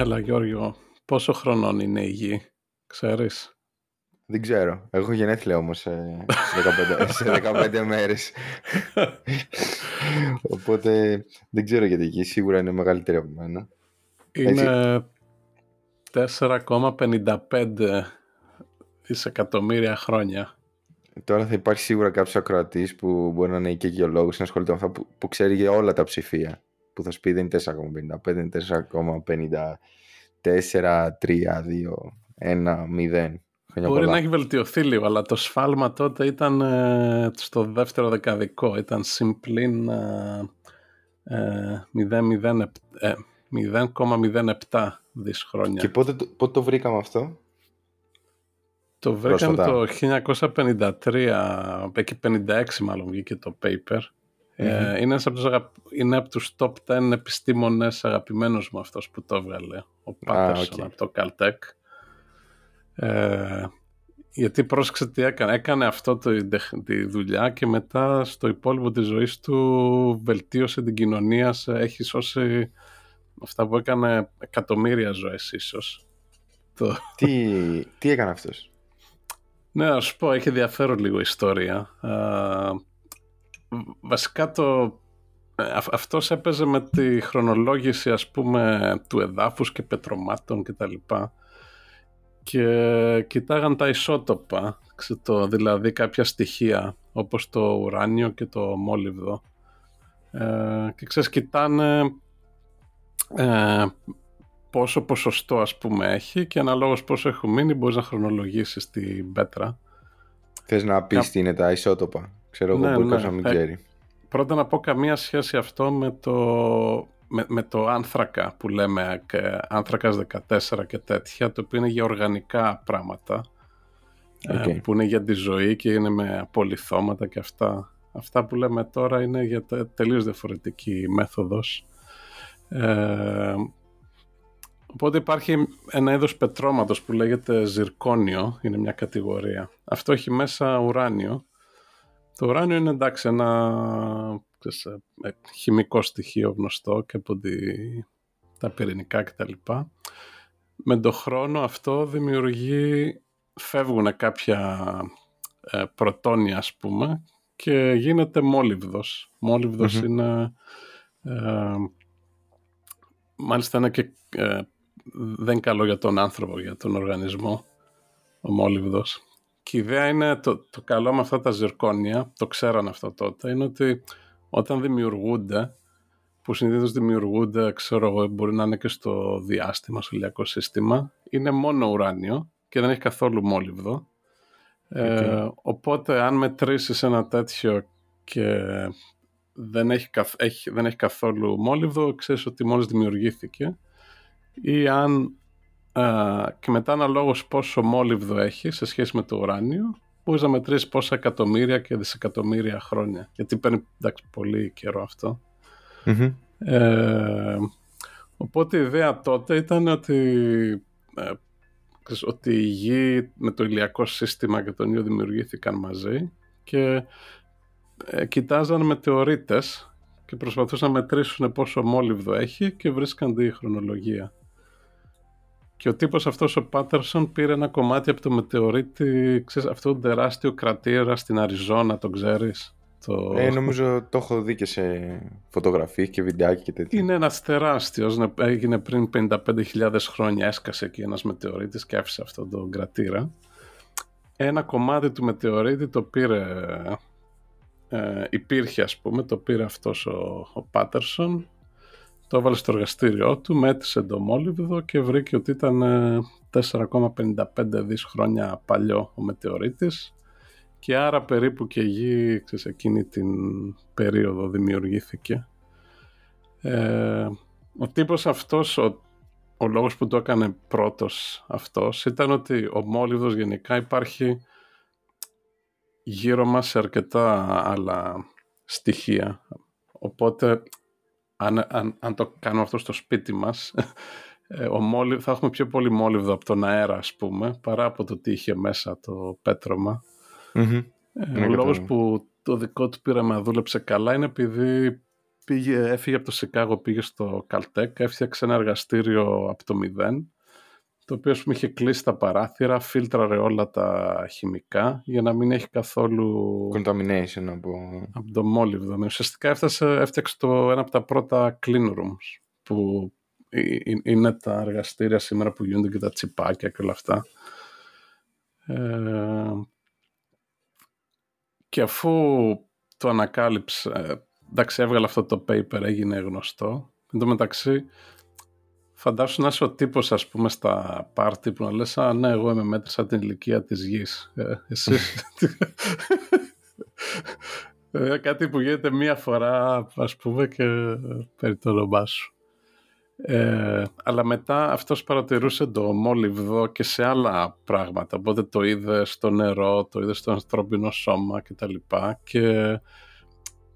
Έλα Γιώργο, πόσο χρονών είναι η γη, ξέρεις; Δεν ξέρω. Έχω γενέθλια όμως σε 15, σε 15 μέρες. Οπότε δεν ξέρω γιατί εκεί σίγουρα είναι μεγαλύτερη από μένα. Είναι 4,55 δισεκατομμύρια χρόνια. Τώρα θα υπάρχει σίγουρα κάποιος ακροατής που μπορεί να είναι και γεωλόγο να ασχολείται με αυτά που, που ξέρει για όλα τα ψηφία. Που θα σου πει δεν είναι 4,55, είναι 4,54, 3, 2, 1, 0. Μπορεί να έχει βελτιωθεί λίγο, αλλά το σφάλμα τότε ήταν ε, στο δεύτερο δεκαδικό. Ήταν συμπλήν ε, 0,07 ε, δις χρόνια. Και πότε, πότε το βρήκαμε αυτό; Το βρήκαμε το 1953, εκεί 56 μάλλον βγήκε το paper. Ε, είναι, από τους είναι από τους top 10 επιστήμονες αγαπημένος μου αυτός που το έβγαλε, ο Πάτερσον από το Caltech. Ε, γιατί πρόσεξε τι έκανε. Έκανε αυτό το, τη δουλειά και μετά στο υπόλοιπο της ζωής του βελτίωσε την κοινωνία. Έχει σώσει αυτά που έκανε εκατομμύρια ζωές ίσως. Τι, τι έκανε αυτός; Ναι, να σου πω, έχει ενδιαφέρον λίγο ιστορία. βασικά το, αυτός έπαιζε με τη χρονολόγηση ας πούμε του εδάφους και πετρωμάτων και τα λοιπά και κοιτάγαν τα ισότοπα, το, δηλαδή κάποια στοιχεία όπως το ουράνιο και το μόλιβδο ε, και ξέρεις κοιτάνε ε, πόσο ποσοστό ας πούμε έχει και αναλόγως πόσο έχουν μείνει μπορείς να χρονολογήσεις την πέτρα. Θες να πεις τι είναι τα ισότοπα, ξέρω εγώ ναι, μπορεί ναι. να μην ε, ξέρει. πρώτα να πω καμία σχέση αυτό με το με, το άνθρακα που λέμε άνθρακας 14 και τέτοια το οποίο είναι για οργανικά πράγματα ε, που είναι για τη ζωή και είναι με απολυθώματα και αυτά αυτά που λέμε τώρα είναι για τελείως διαφορετική μέθοδος ε, οπότε υπάρχει ένα είδος πετρώματος που λέγεται ζυρκόνιο είναι μια κατηγορία αυτό έχει μέσα ουράνιο το ουράνιο είναι εντάξει ένα ε, χημικό στοιχείο γνωστό και από τη, τα πυρηνικά κτλ. Με τον χρόνο αυτό δημιουργεί, φεύγουν κάποια ε, πρωτόνια ας πούμε και γίνεται μόλιβδος. είναι, ε, μάλιστα είναι και ε, δεν καλό για τον άνθρωπο, για τον οργανισμό, ο μόλιβδος. Και η ιδέα είναι, το, το καλό με αυτά τα ζυρκόνια, το ξέραν αυτό τότε, είναι ότι όταν δημιουργούνται, που συνήθως δημιουργούνται, ξέρω εγώ, μπορεί να είναι και στο διάστημα, στο ηλιακό σύστημα, είναι μόνο ουράνιο και δεν έχει καθόλου μόλιβδο. Ε, οπότε αν μετρήσεις ένα τέτοιο και δεν έχει, έχει, δεν έχει καθόλου μόλιβδο, ξέρεις ότι μόλις δημιουργήθηκε. Ή αν ε, και μετά αναλόγως πόσο μόλιβδο έχει σε σχέση με το ουράνιο, μπορείς να μετρήσεις πόσα εκατομμύρια και δισεκατομμύρια χρόνια. Γιατί παίρνει εντάξει, πολύ καιρό Ε, οπότε η ιδέα τότε ήταν ότι, ε, ότι η Γη με το ηλιακό σύστημα και τον Ιο δημιουργήθηκαν μαζί και ε, κοιτάζαν μετεωρίτες και προσπαθούσαν να μετρήσουν πόσο μόλιβδο έχει και βρίσκαν τη χρονολογία. Και ο τύπος αυτός ο Πάτερσον πήρε ένα κομμάτι από το μετεωρίτη, ξέρεις, αυτό το τεράστιο κρατήρα στην Αριζόνα, το ξέρεις. Το... Ε, νομίζω το έχω δει και σε φωτογραφίες και βιντεάκι και τέτοια. Είναι ένας τεράστιος, ναι, έγινε πριν 55.000 χρόνια, έσκασε εκεί ένας μετεωρίτης και άφησε αυτό το κρατήρα. Ένα κομμάτι του μετεωρίτη το πήρε, ε, υπήρχε ας πούμε, το πήρε αυτός ο, ο Πάτερσον το έβαλε στο εργαστήριό του, μέτρησε το μόλιβδο και βρήκε ότι ήταν 4,55 ε, δις χρόνια παλιό ο μετεωρίτης και άρα περίπου και η Γη σε εκείνη την περίοδο δημιουργήθηκε. Ε, ο τύπος αυτός, ο, ο λόγος που το έκανε πρώτος αυτός ήταν ότι ο μόλιβδος γενικά υπάρχει γύρω μας σε αρκετά άλλα στοιχεία. Οπότε αν, αν, αν το κάνουμε αυτό στο σπίτι μας, ε, ο μόλι, θα έχουμε πιο πολύ μόλιβδο από τον αέρα ας πούμε παρά από το τι είχε μέσα το πέτρωμα. Mm-hmm. Ε, ο λόγος που το δικό του πείραμα δούλεψε καλά είναι επειδή πήγε, έφυγε από το Σικάγο, πήγε στο Caltech, έφτιαξε ένα εργαστήριο από το μηδέν το οποίο πούμε, είχε κλείσει τα παράθυρα, φίλτραρε όλα τα χημικά για να μην έχει καθόλου... Contamination από... Από το μόλιβδο. Ναι, ουσιαστικά έφτασε, έφτιαξε το, ένα από τα πρώτα clean rooms που είναι τα εργαστήρια σήμερα που γίνονται και τα τσιπάκια και όλα αυτά. Ε, και αφού το ανακάλυψε, εντάξει έβγαλε αυτό το paper, έγινε γνωστό. Εν τω μεταξύ, φαντάσου να είσαι ο τύπος ας πούμε στα πάρτι που να λες «Α, ναι, εγώ είμαι μέτρησα την ηλικία της γης». Ε, εσύ... ε, κάτι που γίνεται μία φορά ας πούμε και περί το όνομά σου. Ε, αλλά μετά αυτός παρατηρούσε το μόλιβδο και σε άλλα πράγματα. Οπότε το είδες στο νερό, το είδες στο ανθρώπινο σώμα κτλ. Και, και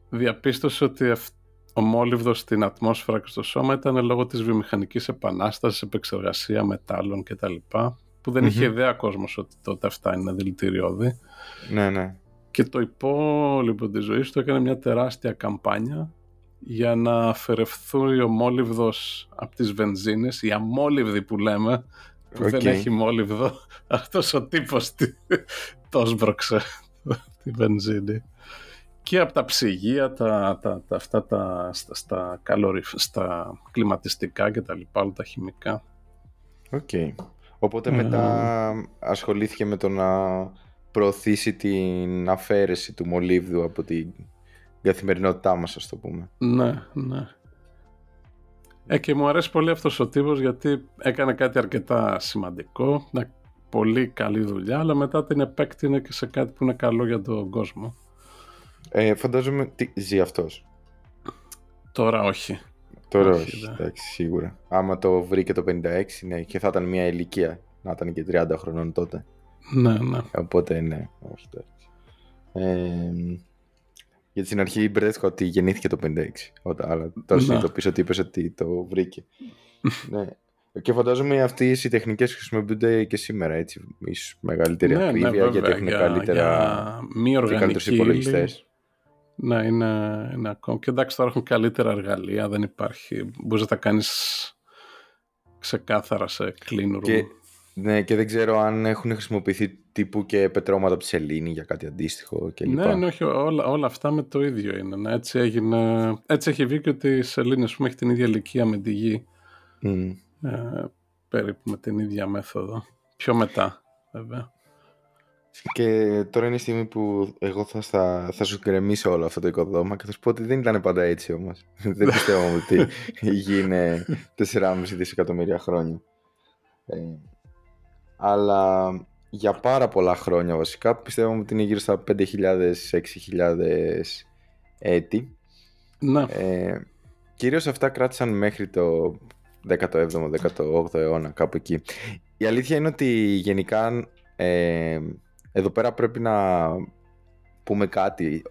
διαπίστωσε ότι ο μόλιβδος στην ατμόσφαιρα και στο σώμα ήταν λόγω της βιομηχανικής επανάστασης, επεξεργασία μετάλλων κτλ. Που δεν είχε ιδέα κόσμος ότι τότε αυτά είναι δηλητηριώδη. Ναι, ναι. Και το υπόλοιπο της ζωής του έκανε μια τεράστια καμπάνια για να αφαιρεθούν ο μόλιβδος από τις βενζίνες, η αμόλιβδη που λέμε, που δεν έχει μόλιβδο. Αυτός ο τύπος το έσπρωξε τη βενζίνη. Και από τα ψυγεία, τα, τα, τα αυτά τα, στα, στα, στα κλιματιστικά και τα λοιπά, όλα τα χημικά. Οκ. Οπότε μετά ασχολήθηκε με το να προωθήσει την αφαίρεση του μολύβδου από την καθημερινότητά μας, ας το πούμε. Ναι, ναι. Ε, και μου αρέσει πολύ αυτός ο τύπος γιατί έκανε κάτι αρκετά σημαντικό, μια πολύ καλή δουλειά, αλλά μετά την επέκτηνε και σε κάτι που είναι καλό για τον κόσμο. Ε, φαντάζομαι τι ζει αυτός. Τώρα όχι. Τώρα όχι, ναι. εντάξει, σίγουρα. Άμα το βρήκε το 56, ναι, και θα ήταν μια ηλικία, να ήταν και 30 χρονών τότε. Ναι, ναι. Οπότε ναι, όχι τώρα. Ε, γιατί στην αρχή μπερδεύτηκα ότι γεννήθηκε το 56. Αλλά τώρα συνειδητοποίησα ότι είπες ότι το βρήκε. ναι. Και φαντάζομαι αυτέ οι τεχνικέ χρησιμοποιούνται και σήμερα. Έτσι, ίσως μεγαλύτερη ναι, ακρίβεια, ναι, γιατί έχουν καλύτερα. μη οργανικοί υπολογιστές. Ναι, είναι, είναι ακόμα. Και εντάξει, τώρα έχουν καλύτερα εργαλεία. Δεν υπάρχει. Μπορείς να τα κάνεις ξεκάθαρα σε clean room. Και ναι, και δεν ξέρω αν έχουν χρησιμοποιηθεί τύπου και πετρώματα από τη σελήνη για κάτι αντίστοιχο κλπ. Ναι, ναι, όχι, όλα, όλα αυτά με το ίδιο είναι. Ναι. Έτσι, έγινε, έτσι έχει βγει και ότι η σελήνη πούμε, έχει την ίδια ηλικία με τη γη. Mm. Ε, περίπου με την ίδια μέθοδο. Πιο μετά, βέβαια. Και τώρα είναι η στιγμή που εγώ θα, θα, θα σου γκρεμίσω όλο αυτό το οικοδόμα και θα σου πω ότι δεν ήταν πάντα έτσι όμως. δεν πιστεύω ότι η γη είναι 4,5 δισεκατομμύρια χρόνια. Ε, αλλά για πάρα πολλά χρόνια βασικά πιστεύω ότι είναι γύρω στα 5.000-6.000 έτη. Ναι. Ε, κυρίως αυτά κράτησαν μέχρι το 17ο-18ο αιώνα κάπου εκεί. Η αλήθεια είναι ότι γενικά ε, εδώ πέρα πρέπει να πούμε κάτι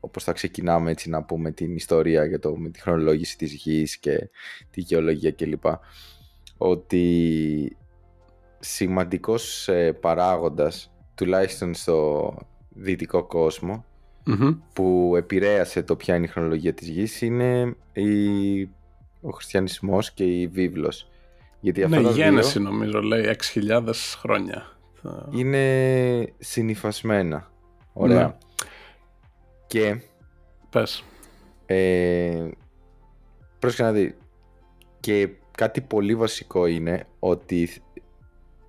όπως θα ξεκινάμε έτσι να πούμε την ιστορία για το, με τη χρονολόγηση της γης και τη γεωλογία κλπ. Ότι σημαντικός ε, παράγοντας τουλάχιστον στο δυτικό που επηρέασε το ποια είναι η χρονολογία της γης είναι η, ο χριστιανισμός και η βίβλος. Γιατί ναι, η γένεση νομίζω λέει 6.000 χρόνια. Είναι συνυφασμένα. Ωραία. Ναι. Και... Πες. Ε, να δει. Και κάτι πολύ βασικό είναι ότι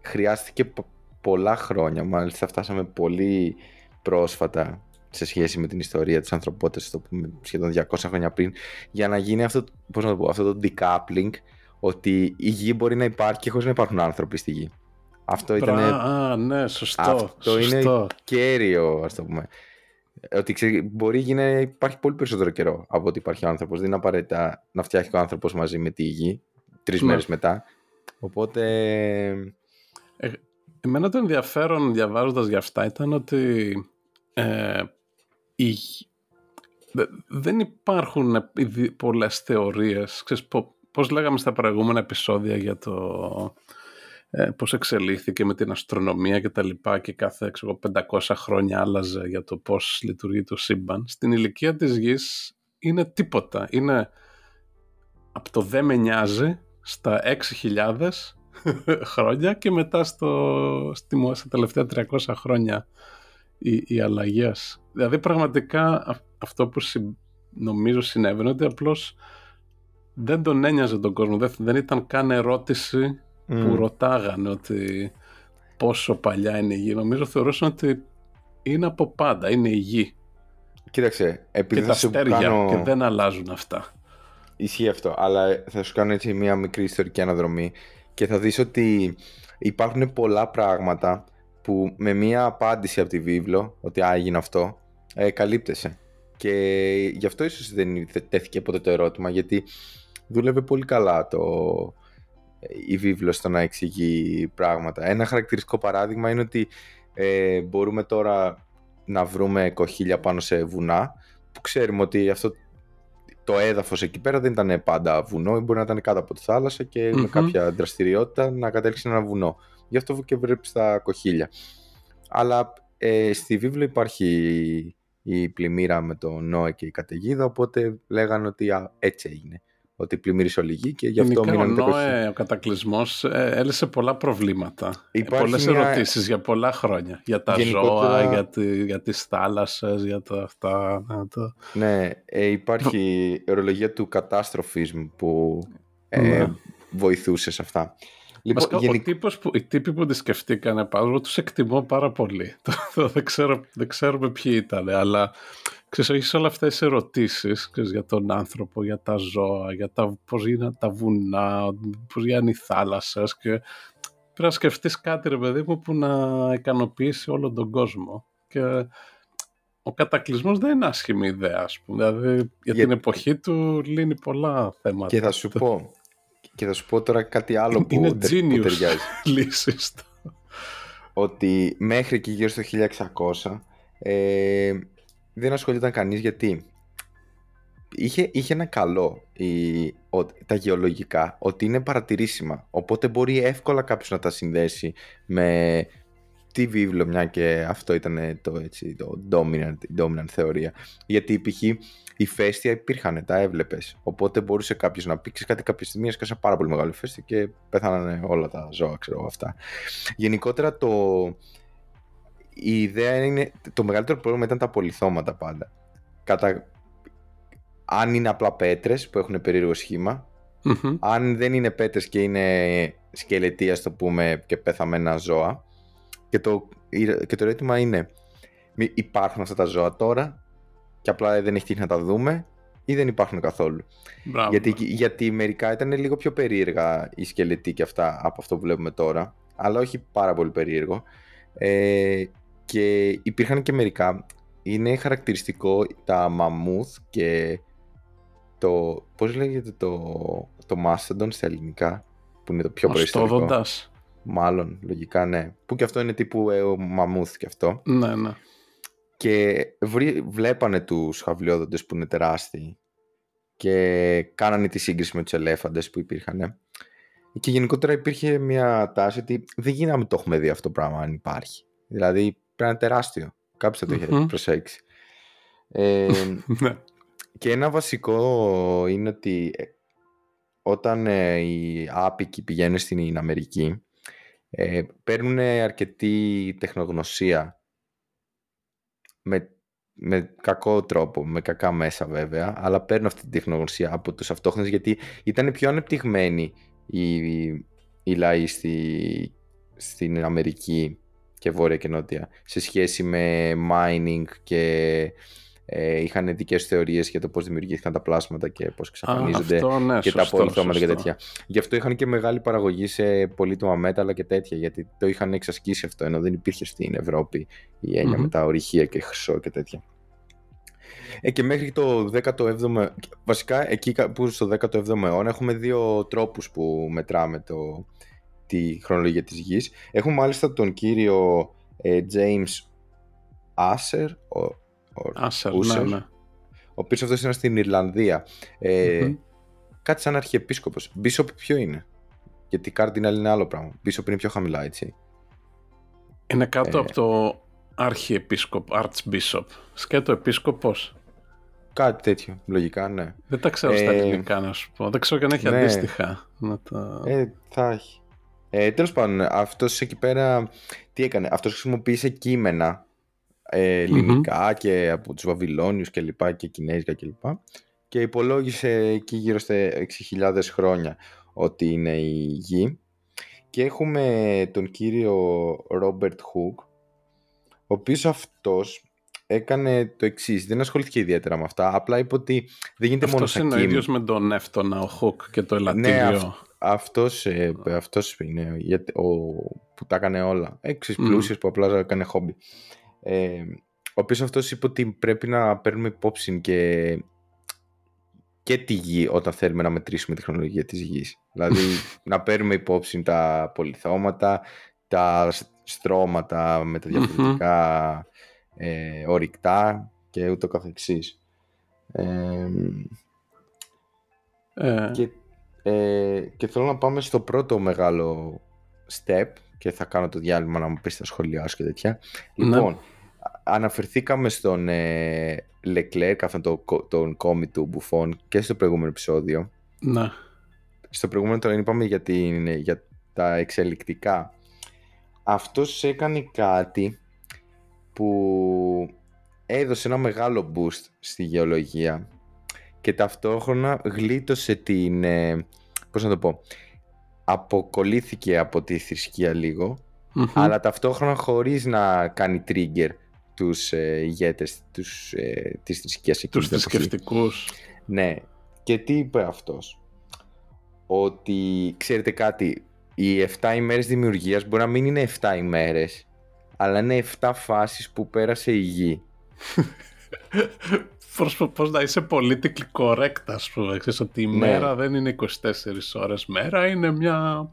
χρειάστηκε πολλά χρόνια, μάλιστα φτάσαμε πολύ πρόσφατα σε σχέση με την ιστορία της ανθρωπότητας, το πούμε σχεδόν 200 χρόνια πριν, για να γίνει αυτό, πώς να το πω, αυτό το decoupling, ότι η γη μπορεί να υπάρχει χωρίς να υπάρχουν άνθρωποι στη γη. Αυτό ήταν. Α, ναι, σωστό. Αυτό είναι κέριο, ας το πούμε. Ότι ξέρει, μπορεί η γη να υπάρχει πολύ περισσότερο καιρό από ότι υπάρχει ο άνθρωπος. Δεν είναι απαραίτητα να φτιάχνει ο άνθρωπος μαζί με τη γη τρεις ναι. μέρες μετά. Οπότε ε, εμένα το ενδιαφέρον διαβάζοντας για αυτά ήταν ότι ε, δεν υπάρχουν πολλές θεωρίες. Ξέρεις, πώς λέγαμε στα προηγούμενα επεισόδια για το ε, πώς εξελίχθηκε με την αστρονομία και τα λοιπά και κάθε ξέρω, 500 χρόνια άλλαζε για το πώς λειτουργεί το σύμπαν. Στην ηλικία της γης είναι τίποτα. Είναι από το δεν με νοιάζει στα 6.000 χρόνια και μετά στο, στη, στα τελευταία 300 χρόνια οι, οι αλλαγές. Δηλαδή πραγματικά αυτό που νομίζω συνέβαινε ότι απλώς δεν τον ένοιαζε τον κόσμο. Δεν, δεν ήταν καν ερώτηση που ρωτάγανε ότι πόσο παλιά είναι η γη. Νομίζω θεωρούσαν ότι είναι από πάντα, είναι η γη. Κοίταξε, επειδή και τα αστέρια κάνω... και δεν αλλάζουν αυτά. Ισχύει αυτό, αλλά θα σου κάνω έτσι μια μικρή ιστορική αναδρομή και θα δεις ότι υπάρχουν πολλά πράγματα που με μια απάντηση από τη βίβλο, ότι α, έγινε αυτό, ε, καλύπτεσαι. Και γι' αυτό ίσως δεν τέθηκε ποτέ το ερώτημα, γιατί δούλευε πολύ καλά το, η βίβλος στο να εξηγεί πράγματα. Ένα χαρακτηριστικό παράδειγμα είναι ότι ε, μπορούμε τώρα να βρούμε κοχύλια πάνω σε βουνά που ξέρουμε ότι αυτό το έδαφος εκεί πέρα δεν ήταν πάντα βουνό μπορεί να ήταν κάτω από τη θάλασσα και με κάποια δραστηριότητα να κατέληξει ένα βουνό. Γι' αυτό και βρέπει τα κοχύλια. Αλλά ε, στη βίβλο υπάρχει η πλημμύρα με τον Νόε και η καταιγίδα οπότε λέγανε ότι έτσι έγινε ότι πλημμύρισε όλη γη και γι' αυτό μείνανε το Νόε, ο κατακλυσμός ε, έλυσε πολλά προβλήματα. Υπάρχει Πολλές μια... ερωτήσεις για πολλά χρόνια. Για τα ζώα, για, τη, για τις θάλασσες, για τα αυτά. Το... Ναι, ε, υπάρχει η ορολογία του κατάστροφισμ που ε, ναι. βοηθούσε σε αυτά. Λοιπόν, Βασικά, γενικ... ο τύπος που, οι τύποι που τη σκεφτήκανε πάνω, τους εκτιμώ πάρα πολύ. δεν, ξέρω, δεν ξέρουμε ποιοι ήταν, αλλά ξέρεις, έχεις όλα αυτές τις ερωτήσεις ξέρεις, για τον άνθρωπο, για τα ζώα, για τα, πώς είναι τα βουνά, πώς είναι οι θάλασσες και πρέπει να σκεφτείς κάτι ρε παιδί μου που να ικανοποιήσει όλο τον κόσμο και ο κατακλυσμός δεν είναι άσχημη ιδέα ας πούμε, δηλαδή για, την εποχή του λύνει πολλά θέματα. Και θα σου πω, και θα σου πω τώρα κάτι άλλο που, είναι που ταιριάζει. λύσεις ότι μέχρι και γύρω στο 1600 ε, δεν ασχολιόταν κανείς γιατί είχε, είχε ένα καλό η, ο, τα γεωλογικά ότι είναι παρατηρήσιμα οπότε μπορεί εύκολα κάποιος να τα συνδέσει με τη βίβλο μια και αυτό ήταν το, έτσι, το dominant, dominant θεωρία γιατί π.χ. οι φέστια υπήρχαν, τα έβλεπες. Οπότε μπορούσε κάποιος να πει: κάτι κάποια στιγμή έσκασε πάρα πολύ μεγάλο φέστη και πέθαναν όλα τα ζώα, ξέρω αυτά. Γενικότερα το, η ιδέα είναι, το μεγαλύτερο πρόβλημα ήταν τα πολυθώματα πάντα. Κατα... Αν είναι απλά πέτρες που έχουν περίεργο αν δεν είναι πέτρες και είναι σκελετοί, ας το πούμε, και πεθαμένα ζώα. Και το, και το ερώτημα είναι, υπάρχουν αυτά τα ζώα τώρα και απλά δεν έχει τύχει να τα δούμε ή δεν υπάρχουν καθόλου; Γιατί, γιατί μερικά ήταν λίγο πιο περίεργα οι σκελετοί και αυτά από αυτό που βλέπουμε τώρα, αλλά όχι πάρα πολύ περίεργο. Ε, και υπήρχαν και μερικά. Είναι χαρακτηριστικό τα μαμούθ και το. Πώς λέγεται το, το Mastodon στα ελληνικά, που είναι το πιο προϊστορικό. Μάλλον, λογικά ναι. Που και αυτό είναι τύπου ε, μαμούθ και αυτό. Ναι, ναι. Και βλέπανε τους χαβλιόδοντες που είναι τεράστιοι και κάνανε τη σύγκριση με τους ελέφαντες που υπήρχαν. Και γενικότερα υπήρχε μια τάση ότι δεν γίναμε το έχουμε δει αυτό το πράγμα αν υπάρχει. Δηλαδή πρέπει να είναι τεράστιο. Κάποιο θα το είχε προσέξει. Ε, ναι. και ένα βασικό είναι ότι ε, όταν ε, οι άπικοι πηγαίνουν στην Αμερική ε, παίρνουν αρκετή τεχνογνωσία με, με κακό τρόπο, με κακά μέσα βέβαια, αλλά παίρνουν αυτή την τεχνογνωσία από τους αυτόχθονες γιατί ήταν πιο ανεπτυγμένοι οι, οι λαοί στη, στην Αμερική και βόρεια και νότια σε σχέση με mining και ε, είχαν δικέ θεωρίες για το πώς δημιουργήθηκαν τα πλάσματα και πώς εξαφανίζονται ναι, και τα πολυθώματα και τέτοια. Γι' αυτό είχαν και μεγάλη παραγωγή σε πολύτιμα μέταλλα και τέτοια, γιατί το είχαν εξασκήσει αυτό, ενώ δεν υπήρχε στην Ευρώπη η εννοια με τα ορυχεία και χρυσό και τέτοια. Ε, και μέχρι το 17ο, βασικά εκεί που στο 17ο αιώνα έχουμε δύο τρόπους που μετράμε το, τη χρονολογία της γης. Έχουμε μάλιστα τον κύριο ε, James Asser, ο, Asser, ναι, ναι. ο οποίος αυτός ήταν στην Ιρλανδία. Ε, κάτι σαν αρχιεπίσκοπος. Bishop ποιο είναι; Γιατί Cardinal είναι άλλο πράγμα. Bishop είναι πιο χαμηλά, έτσι. Είναι κάτω ε... από το αρχιεπίσκοπο, archbishop. Σκέτο επίσκοπος. Κάτι τέτοιο, λογικά, ναι. Δεν τα ξέρω στα ε, ελληνικά, να σου πω. Δεν ξέρω και αν έχει ναι. αντίστοιχα. Να τα... Ε, θα έχει. Ε, Τέλος πάντων, αυτός εκεί πέρα τι έκανε. Αυτός χρησιμοποίησε κείμενα ε, ελληνικά και από τους Βαβυλώνιους και λοιπά και Κινέζικα και λοιπά και υπολόγισε εκεί γύρω στα 6.000 χρόνια ότι είναι η γη και έχουμε τον κύριο Ρόμπερτ Χουκ ο οποίος αυτός έκανε το εξής. Δεν ασχολήθηκε ιδιαίτερα με αυτά. Απλά είπε ότι δεν γίνεται αυτός μόνο σαν είναι ο ίδιος με τον Εύτονα, ο Χουκ και το ελαττήριο. Ναι, αυ, αυτός, ε, αυτός είναι ο, που τα έκανε όλα. Έξι mm. που απλά έκανε χόμπι. Ε, ο οποίος αυτός είπε ότι πρέπει να παίρνουμε υπόψη και, και τη γη όταν θέλουμε να μετρήσουμε τη χρονολογία της γης. δηλαδή να παίρνουμε υπόψη τα πολυθώματα, τα στρώματα με τα διαφορετικά ε, ορυκτά και ούτω καθεξής. Ε, ε. Και, ε, και θέλω να πάμε στο πρώτο μεγάλο step και θα κάνω το διάλειμμα να μου πεις τα σχολιά σου και τέτοια. Ναι. Λοιπόν, αναφερθήκαμε στον ε, Leclerc, αυτόν τον, τον κόμι του Μπουφόν και στο προηγούμενο επεισόδιο. Ναι. Στο προηγούμενο τώρα είπαμε για, την, για τα εξελικτικά. Αυτός έκανε κάτι που έδωσε ένα μεγάλο boost στη γεωλογία και ταυτόχρονα γλίτωσε την, ε, πώς να το πω, αποκολλήθηκε από τη θρησκεία αλλά ταυτόχρονα χωρίς να κάνει trigger τους ε, ηγέτες τους, ε, της θρησκείας Τους θρησκευτικούς. Ναι. Και τι είπε αυτός; Ότι, ξέρετε κάτι, οι 7 ημέρες δημιουργίας μπορεί να μην είναι 7 ημέρες, αλλά είναι 7 φάσεις που πέρασε η γη. πώς, πώς να είσαι politically correct, ας πούμε. Ξέρεις ότι η ναι. μέρα δεν είναι 24 ώρες μέρα, είναι μια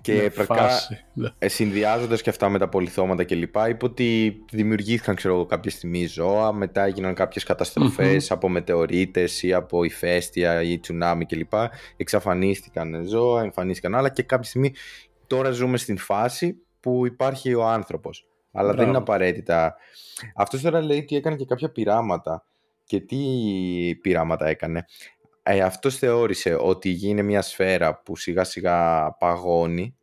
και ναι, πρακτικά ναι. συνδυάζοντας και αυτά με τα πολυθώματα κλπ. είπε ότι δημιουργήθηκαν ξέρω, κάποια στιγμή ζώα, μετά έγιναν κάποιες από μετεωρίτες ή από ηφαίστεια ή τσουνάμι κλπ. Εξαφανίστηκαν ζώα, εμφανίστηκαν άλλα και κάποια στιγμή τώρα ζούμε στην φάση που υπάρχει ο άνθρωπος. Αλλά δεν είναι απαραίτητα. Αυτός τώρα λέει ότι έκανε και κάποια πειράματα. Και τι πειράματα έκανε; Ε, αυτός θεώρησε ότι η γη είναι μια σφαίρα που σιγά σιγά παγώνει,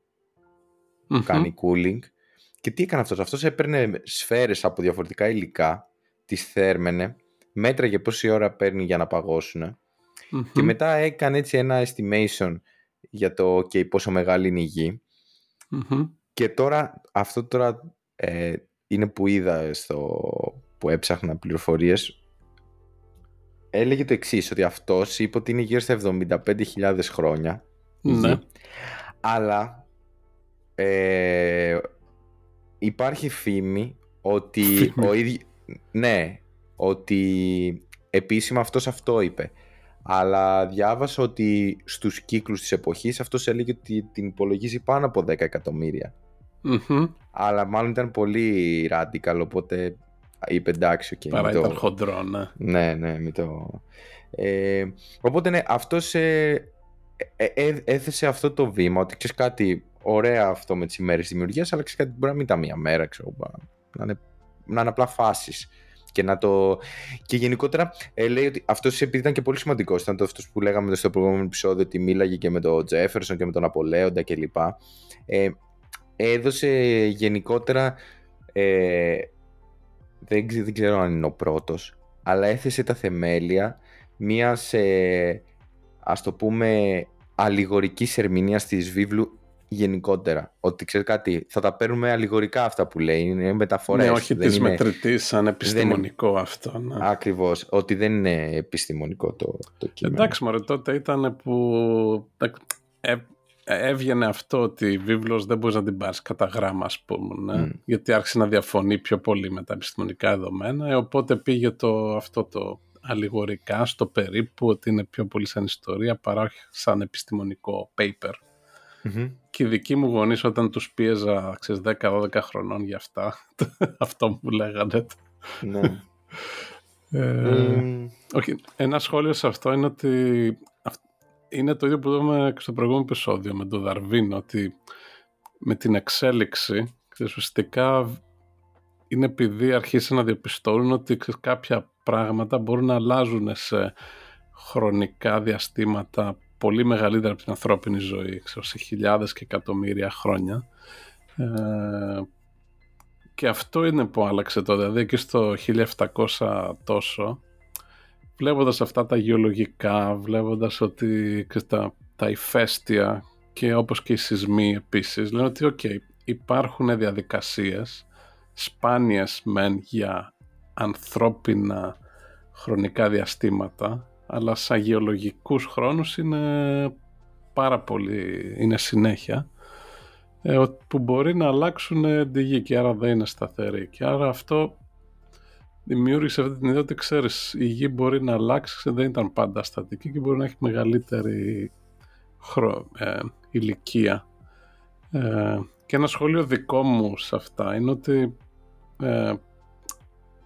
κάνει cooling. Και τι έκανε αυτός, αυτός έπαιρνε σφαίρες από διαφορετικά υλικά, τις θέρμενε, μέτραγε πόση ώρα παίρνει για να παγωσουν και μετά έκανε έτσι ένα estimation για το okay, πόσο μεγάλη είναι η γη. Και τώρα, αυτό τώρα ε, είναι που είδα στο, που έψαχνα πληροφορίες έλεγε το εξής ότι αυτός είπε ότι είναι γύρω στα 75.000 χρόνια. Ναι. Αλλά ε, υπάρχει φήμη ότι ο ίδιο, ναι, ότι επίσημα αυτός αυτό είπε. Αλλά διάβασα ότι στους κύκλους της εποχής αυτός έλεγε ότι την υπολογίζει πάνω από 10 εκατομμυρια Αλλά μάλλον ήταν πολύ radical, οπότε είπε εντάξει, okay, Παρά ήταν το... χοντρό, ναι. Ναι, ναι, μην το... Ε, οπότε ναι, αυτός ε, ε, ε, έθεσε αυτό το βήμα, ότι ξέρεις κάτι, ωραία αυτό με τις ημέρες δημιουργίας, αλλά ξέρεις κάτι, μπορεί να μην ήταν μία μέρα, ξέρω, να είναι, να είναι απλά φάσεις. Και, να το... και γενικότερα ε, λέει ότι αυτός επειδή ήταν και πολύ σημαντικός. Ήταν το αυτός που λέγαμε στο προηγούμενο επεισόδιο ότι μίλαγε και με τον Τζέφερσον και με τον Απολέοντα κλπ. Ε, έδωσε γενικότερα ε, δεν, δεν ξέρω αν είναι ο πρώτος, αλλά έθεσε τα θεμέλια μιας, ε, ας το πούμε, αλληγορικής ερμηνείας της βίβλου γενικότερα. Ότι ξέρεις κάτι, θα τα παίρνουμε αλληγορικά αυτά που λέει, είναι μεταφορές. Ναι, όχι της είναι... μετρητής, σαν επιστημονικό δεν... αυτό. Ναι. Ακριβώς, ότι δεν είναι επιστημονικό το, το κείμενο. Εντάξει, μωρέ, τότε ήταν που ε, έβγαινε αυτό ότι η βίβλος δεν μπορείς να την πάρεις κατά γράμμα ας πούμε ναι. γιατί άρχισε να διαφωνεί πιο πολύ με τα επιστημονικά δεδομένα ε, οπότε πήγε το, αυτό το αλληγορικά στο περίπου ότι είναι πιο πολύ σαν ιστορία παρά σαν επιστημονικό paper και οι δικοί μου γονείς όταν τους πίεζα 10-12 χρονών για αυτά αυτό μου λέγανε ναι. ε, όχι, ένα σχόλιο σε αυτό είναι ότι είναι το ίδιο που είπαμε στο προηγούμενο επεισόδιο με τον Δαρβίνο, ότι με την εξέλιξη, ουσιαστικά είναι επειδή αρχίσαν να διαπιστώνουν ότι κάποια πράγματα μπορούν να αλλάζουν σε χρονικά διαστήματα πολύ μεγαλύτερα από την ανθρώπινη ζωή, ξέρω, σε χιλιάδες και εκατομμύρια χρόνια. Ε, και αυτό είναι που άλλαξε τότε, δηλαδή και στο 1700 τόσο, βλέποντας αυτά τα γεωλογικά, βλέποντας ότι τα, τα ηφαίστεια και όπως και οι σεισμοί επίσης, λένε ότι οκ, υπάρχουν διαδικασίες σπάνιες μεν για ανθρώπινα χρονικά διαστήματα, αλλά σαν γεωλογικούς χρόνους είναι πάρα πολύ, είναι συνέχεια, ε, που μπορεί να αλλάξουν τη γη και άρα δεν είναι σταθερή. Και άρα αυτό δημιούργησε αυτή την ιδέα ότι ξέρεις η γη μπορεί να αλλάξει, δεν ήταν πάντα στατική και μπορεί να έχει μεγαλύτερη χρο, ε, ηλικία. Ε, και ένα σχόλιο δικό μου σε αυτά είναι ότι ε,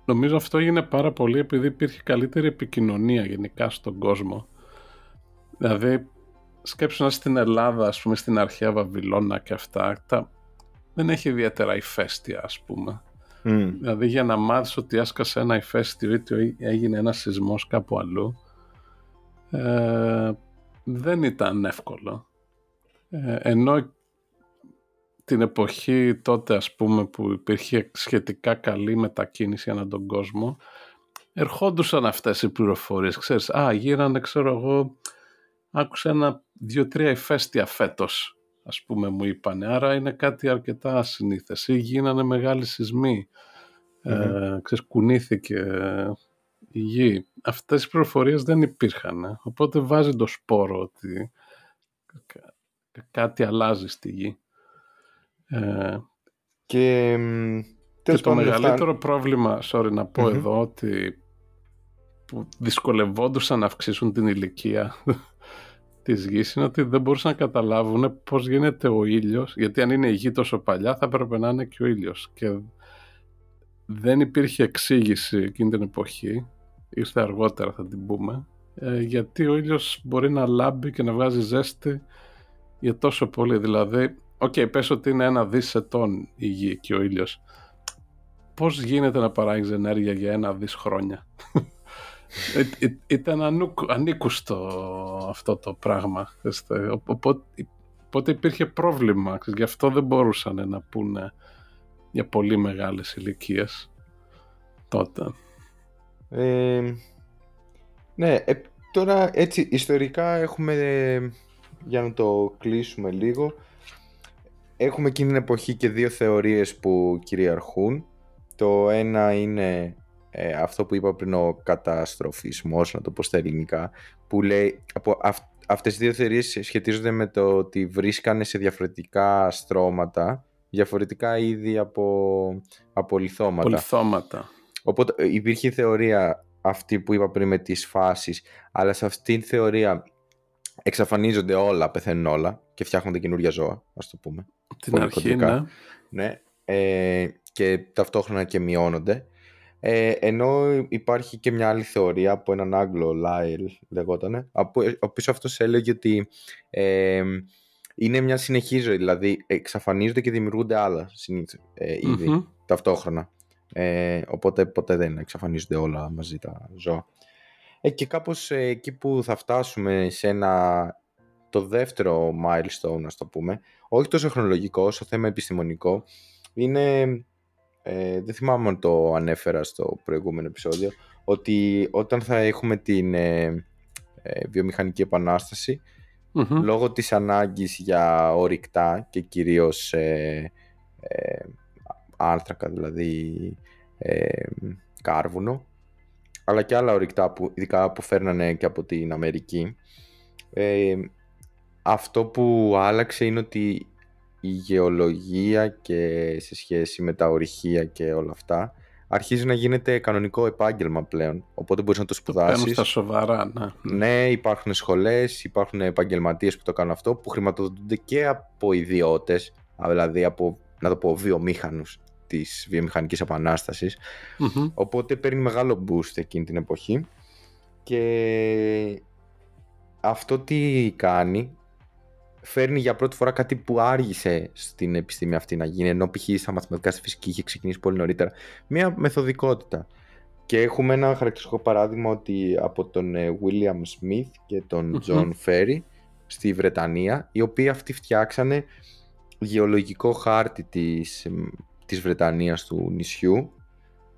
νομίζω αυτό έγινε πάρα πολύ επειδή υπήρχε καλύτερη επικοινωνία γενικά στον κόσμο. Δηλαδή, σκέψου να στην Ελλάδα, ας πούμε, στην αρχαία Βαβυλώνα και αυτά, τα, δεν έχει ιδιαίτερα ηφαίστεια, ας πούμε. Mm. Δηλαδή, για να μάθεις ότι άσκασε ένα ηφαίστειο ή έγινε ένας σεισμός κάπου αλλού, ε, δεν ήταν εύκολο. Ε, ενώ την εποχή τότε ας πούμε που υπήρχε σχετικά καλή μετακίνηση ανά τον κόσμο ερχόντουσαν αυτές οι πληροφορίες ξέρεις α γίνανε ξέρω εγώ άκουσα ένα δύο-τρία ηφαίστεια φέτος ας πούμε μου είπανε. Άρα είναι κάτι αρκετά ασυνήθες. Ή γίνανε μεγάλοι σεισμοί. Ε, ξέρεις κουνήθηκε η γη. Αυτές οι πληροφορίες δεν υπήρχαν οπότε βάζει το σπόρο ότι κάτι αλλάζει στη γη. Ε, και, και το μεγαλύτερο πρόβλημα, sorry να πω εδώ, ότι που δυσκολευόντουσαν να αυξήσουν την ηλικία της γης είναι ότι δεν μπορούσαν να καταλάβουν πώς γίνεται ο ήλιος, γιατί αν είναι η γη τόσο παλιά θα έπρεπε να είναι και ο ήλιος. Και δεν υπήρχε εξήγηση εκείνη την εποχή, ήρθε αργότερα θα την πούμε, ε, γιατί ο ήλιος μπορεί να λάμπει και να βγάζει ζέστη για τόσο πολύ. Δηλαδή OK, okay, πες ότι είναι ένα δις ετών η γη και ο ήλιος. Πώς γίνεται να παράγεις ενέργεια για ένα δις χρόνια; Ε, ε, ήταν ανήκουστο αυτό το πράγμα. Οπότε, υπήρχε πρόβλημα. Γι' αυτό δεν μπορούσαν να πούνε για πολύ μεγάλες ηλικίες τότε. Ε, ναι, τώρα έτσι ιστορικά έχουμε, για να το κλείσουμε λίγο, έχουμε εκείνη την εποχή και δύο θεωρίες που κυριαρχούν. Το ένα είναι ε, αυτό που είπα πριν ο καταστροφισμός, να το πω στα ελληνικά, που λέει, από αυτές οι δύο θεωρίες σχετίζονται με το ότι βρίσκανε σε διαφορετικά στρώματα, διαφορετικά είδη από, από λιθώματα. Λιθώματα. Οπότε ε, υπήρχε η θεωρία αυτή που είπα πριν με τις φάσεις, αλλά σε αυτήν την θεωρία εξαφανίζονται όλα, πεθαίνουν όλα και φτιάχνονται καινούργια ζώα, ας το πούμε. Την αρχή, ναι. ναι. Ε, και ταυτόχρονα και μειώνονται. Ε, ενώ υπάρχει και μια άλλη θεωρία από έναν Άγγλο, Λάιλ λεγότανε, από, ο οποίος αυτός έλεγε ότι ε, είναι μια συνεχή ζωή, δηλαδή εξαφανίζονται και δημιουργούνται άλλα συνήθως ε, είδη ταυτόχρονα. Ε, οπότε ποτέ δεν εξαφανίζονται όλα μαζί τα ζώα. Ε, και κάπως ε, εκεί που θα φτάσουμε σε ένα το δεύτερο milestone, ας το πούμε, όχι τόσο χρονολογικό όσο θέμα επιστημονικό, είναι, ε, δεν θυμάμαι αν το ανέφερα στο προηγούμενο επεισόδιο, ότι όταν θα έχουμε την ε, ε βιομηχανική λόγω της ανάγκης για ορυκτά και κυρίως ε, ε άνθρακα, δηλαδή κάρβουνο, αλλά και άλλα ορυκτά που ειδικά που φέρνανε και από την Αμερική, αυτό που άλλαξε είναι ότι η γεωλογία και σε σχέση με τα ορυχεία και όλα αυτά αρχίζει να γίνεται κανονικό επάγγελμα πλέον. Οπότε μπορείς να το σπουδάσεις. Το στα σοβαρά, ναι. Ναι, υπάρχουν σχολές, υπάρχουν επαγγελματίες που το κάνουν αυτό, που χρηματοδοτούνται και από ιδιώτες, δηλαδή από, να το πω, βιομήχανους της βιομηχανικής Οπότε παίρνει μεγάλο boost εκείνη την εποχή και αυτό τι κάνει, φέρνει για πρώτη φορά κάτι που άργησε στην επιστήμη αυτή να γίνει, ενώ π.χ. στα μαθηματικά στη φυσική είχε ξεκινήσει πολύ νωρίτερα. Μια μεθοδικότητα. Και έχουμε ένα χαρακτηριστικό παράδειγμα ότι από τον ε, William Smith και τον John Ferry στη Βρετανία, οι οποίοι αυτοί φτιάξανε γεωλογικό χάρτη της, της Βρετανίας του νησιού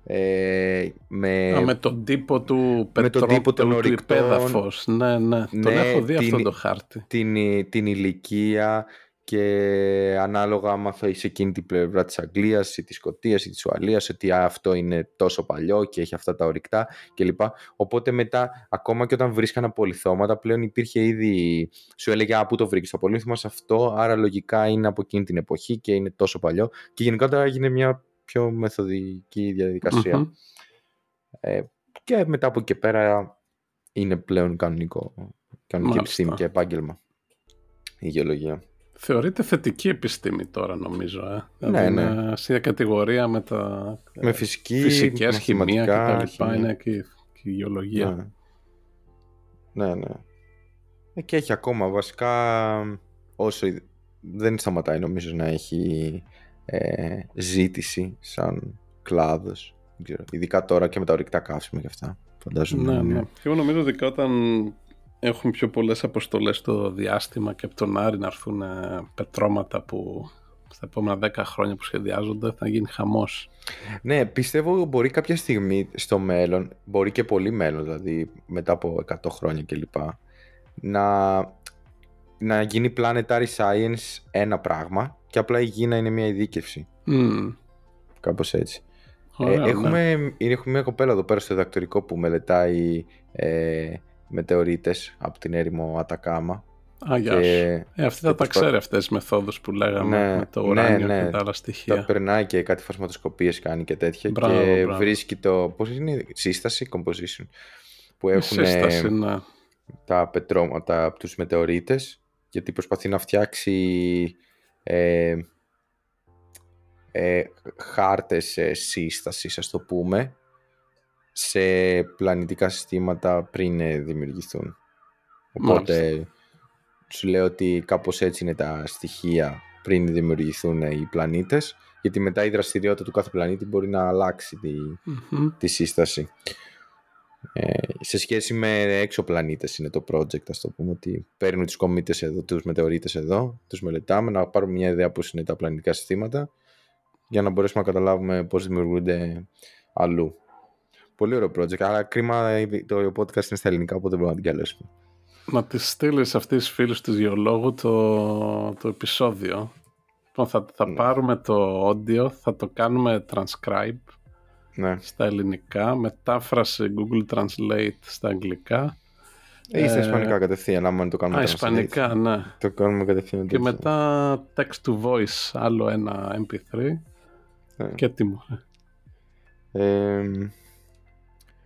ε, με, με τον τύπο του πετρόπτου του υπέδαφος. Ναι, ναι, τον ναι, έχω δει αυτό το χάρτη. Την, την ηλικία και ανάλογα άμα θα είσαι εκείνη την πλευρά της Αγγλίας ή της Σκοτίας ή της Ουαλίας ότι αυτό είναι τόσο παλιό και έχει αυτά τα ορυκτά κλπ. Οπότε μετά ακόμα και όταν βρίσκαν απολυθώματα πλέον υπήρχε ήδη σου έλεγε «Α, πού το βρήκες το απολύθωμα σε αυτό, άρα λογικά είναι από εκείνη την εποχή και είναι τόσο παλιό» και γενικότερα έγινε μια πιο μεθοδική Ε, και μετά από εκεί πέρα είναι πλέον κανονικό, κανονική επιστήμη και επάγγελμα η γεωλογία. Θεωρείται θετική επιστήμη τώρα νομίζω. Ε. Ναι, δηλαδή ναι. Σε κατηγορία με τα με φυσική, φυσικές, χημεία και τα λοιπά είναι και, η γεωλογία. Ναι, ναι. ναι. Ε, και έχει ακόμα βασικά όσο δεν σταματάει νομίζω να έχει ε, ζήτηση σαν κλάδος. Ειδικά τώρα και με τα ορυκτά καύσιμα και αυτά. Φαντάζομαι. Ναι, ναι. Και εγώ νομίζω ότι όταν έχουν πιο πολλές αποστολές στο διάστημα και από τον Άρη να έρθουν ε, πετρώματα που στα επόμενα 10 χρόνια που σχεδιάζονται θα γίνει χαμός. Ναι, πιστεύω μπορεί κάποια στιγμή στο μέλλον, μπορεί και πολύ μέλλον, δηλαδή μετά από 100 χρόνια κλπ. Να, να γίνει planetary science ένα πράγμα και απλά η γη να είναι μια ειδίκευση. Mm. Κάπως έτσι. ε, ναι. έχουμε, έχουμε μια κοπέλα εδώ πέρα στο διδακτορικό που μελετάει ε, μετεωρίτες από την έρημο Ατακάμα. Α, γεια και... ε, αυτή θα τα ξέρει αυτές τις μεθόδους που λέγαμε ναι, με το ναι, ουράνιο ναι, και τα άλλα στοιχεία. Τα περνάει και κάτι φασματοσκοπίες κάνει και τέτοια μπράβο, και μπράβο. βρίσκει το, πώς είναι, σύσταση, composition, που έχουν σύσταση, ναι. τα πετρώματα από τους μετεωρίτες γιατί προσπαθεί να φτιάξει ε, ε, χάρτες ε, σύστασης, ας το πούμε, σε πλανητικά συστήματα πριν ε, δημιουργηθούν. Οπότε σου λέω ότι κάπως έτσι είναι τα στοιχεία πριν δημιουργηθούν ε, οι πλανήτες, γιατί μετά η δραστηριότητα του κάθε πλανήτη μπορεί να αλλάξει τη, τη σύσταση. Ε, σε σχέση με εξωπλανήτες είναι το project, ας το πούμε, ότι παίρνουν τους κομίτες εδώ, τους μετεωρίτες εδώ, τους μελετάμε, να πάρουμε μια ιδέα πώς είναι τα πλανητικά συστήματα, για να μπορέσουμε να καταλάβουμε πώς δημιουργούνται αλλού. Πολύ ωραίο project, αλλά κρίμα το podcast είναι στα ελληνικά, οπότε μπορούμε να την καλέσουμε. Να τη στείλεις αυτή τη φίλου του γεωλόγου το, το επεισόδιο. Λοιπόν, θα, θα ναι. πάρουμε το audio, θα το κάνουμε transcribe ναι. στα ελληνικά, μετάφραση Google Translate στα αγγλικά. Ή στα ε, ισπανικά κατευθείαν, άμα το κάνουμε Α, ισπανικά, ναι. Το κάνουμε κατευθείαν. Και μετά text to voice, άλλο ένα MP3 ναι. και έτοιμο. Ε,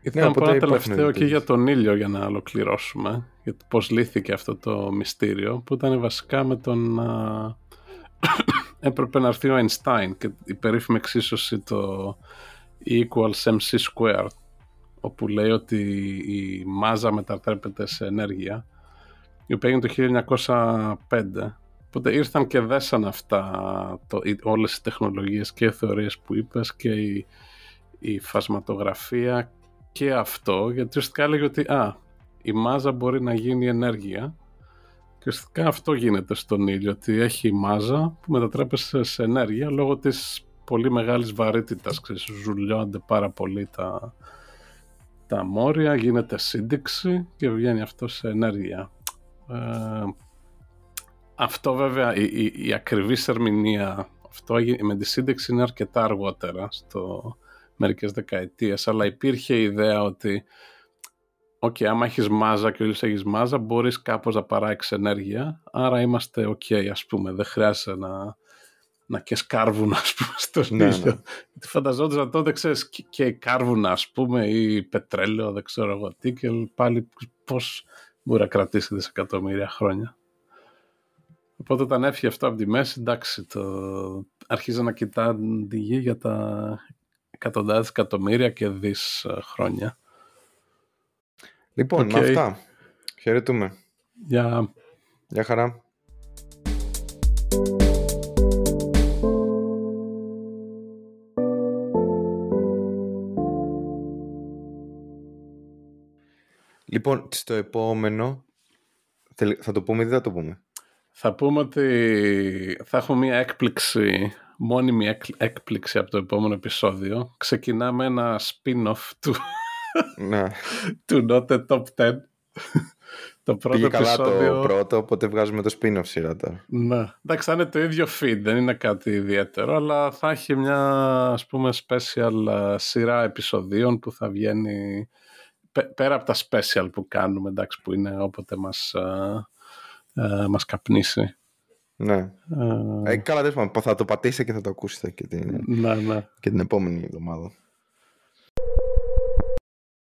Ήθελα να πω ένα τελευταίο και για τον ήλιο για να ολοκληρώσουμε. Για το πώς λύθηκε αυτό το μυστήριο που ήταν βασικά με τον... έπρεπε να έρθει ο Einstein και η περίφημη εξίσωση το equals mc squared όπου λέει ότι η μάζα μετατρέπεται σε ενέργεια η οποία έγινε το 1905 οπότε ήρθαν και δέσαν αυτά το, όλες οι τεχνολογίες και οι θεωρίες που είπες και η, η φασματογραφία και αυτό γιατί ουσιαστικά έλεγε ότι α, η μάζα μπορεί να γίνει ενέργεια και ουσιαστικά αυτό γίνεται στον ήλιο ότι έχει μάζα που μετατρέπεται σε ενέργεια λόγω της πολύ μεγάλης βαρύτητας, ξέρεις, ζουλιώνται πάρα πολύ τα, τα μόρια, γίνεται σύνδεξη και βγαίνει αυτό σε ενέργεια. Ε, αυτό βέβαια, η, η, η ακριβής ερμηνεία, αυτό με τη σύντηξη είναι αρκετά αργότερα, στο μερικές δεκαετίες, αλλά υπήρχε η ιδέα ότι OK, okay, άμα έχεις μάζα και ο ήλιος έχεις μάζα, μπορείς κάπως να παράξεις ενέργεια, άρα είμαστε OK, okay, ας πούμε, δεν χρειάζεται να να καις κάρβουνα ας πούμε στο ναι, ήλιο. Ναι. Φανταζόντουσαν τότε ξέρεις και κάρβουνα ας πούμε ή πετρέλαιο δεν ξέρω εγώ τι και πάλι πώς μπορεί να κρατήσει δισεκατομμύρια χρόνια. Οπότε όταν έφυγε αυτό από τη μέση εντάξει το... αρχίζει να κοιτάνε τη γη για τα εκατοντάδες εκατομμύρια και δις ε, χρόνια. Λοιπόν, okay. με αυτά. Χαιρετούμε. Γεια. Γεια χαρά. Λοιπόν, στο επόμενο, θα το πούμε ή δεν θα το πούμε; Θα πούμε ότι θα έχουμε μια έκπληξη, μόνιμη έκπληξη από το επόμενο επεισόδιο. Ξεκινάμε ένα spin-off του, ναι. του Not the Top 10. το πρώτο Πήγε καλά το πρώτο, οπότε βγάζουμε το spin-off σειρά τώρα. Ναι. Εντάξει, θα είναι το ίδιο feed, δεν είναι κάτι ιδιαίτερο, αλλά θα έχει μια ας πούμε special ε, σειρά επεισοδίων που θα βγαίνει πέρα από τα special που κάνουμε, εντάξει, που είναι όποτε μας, uh, μας καπνίσει. Ναι. Uh, ε, καλά, δεν θα το πατήσετε και θα το ακούσετε και την, ναι, ναι. και την επόμενη εβδομάδα.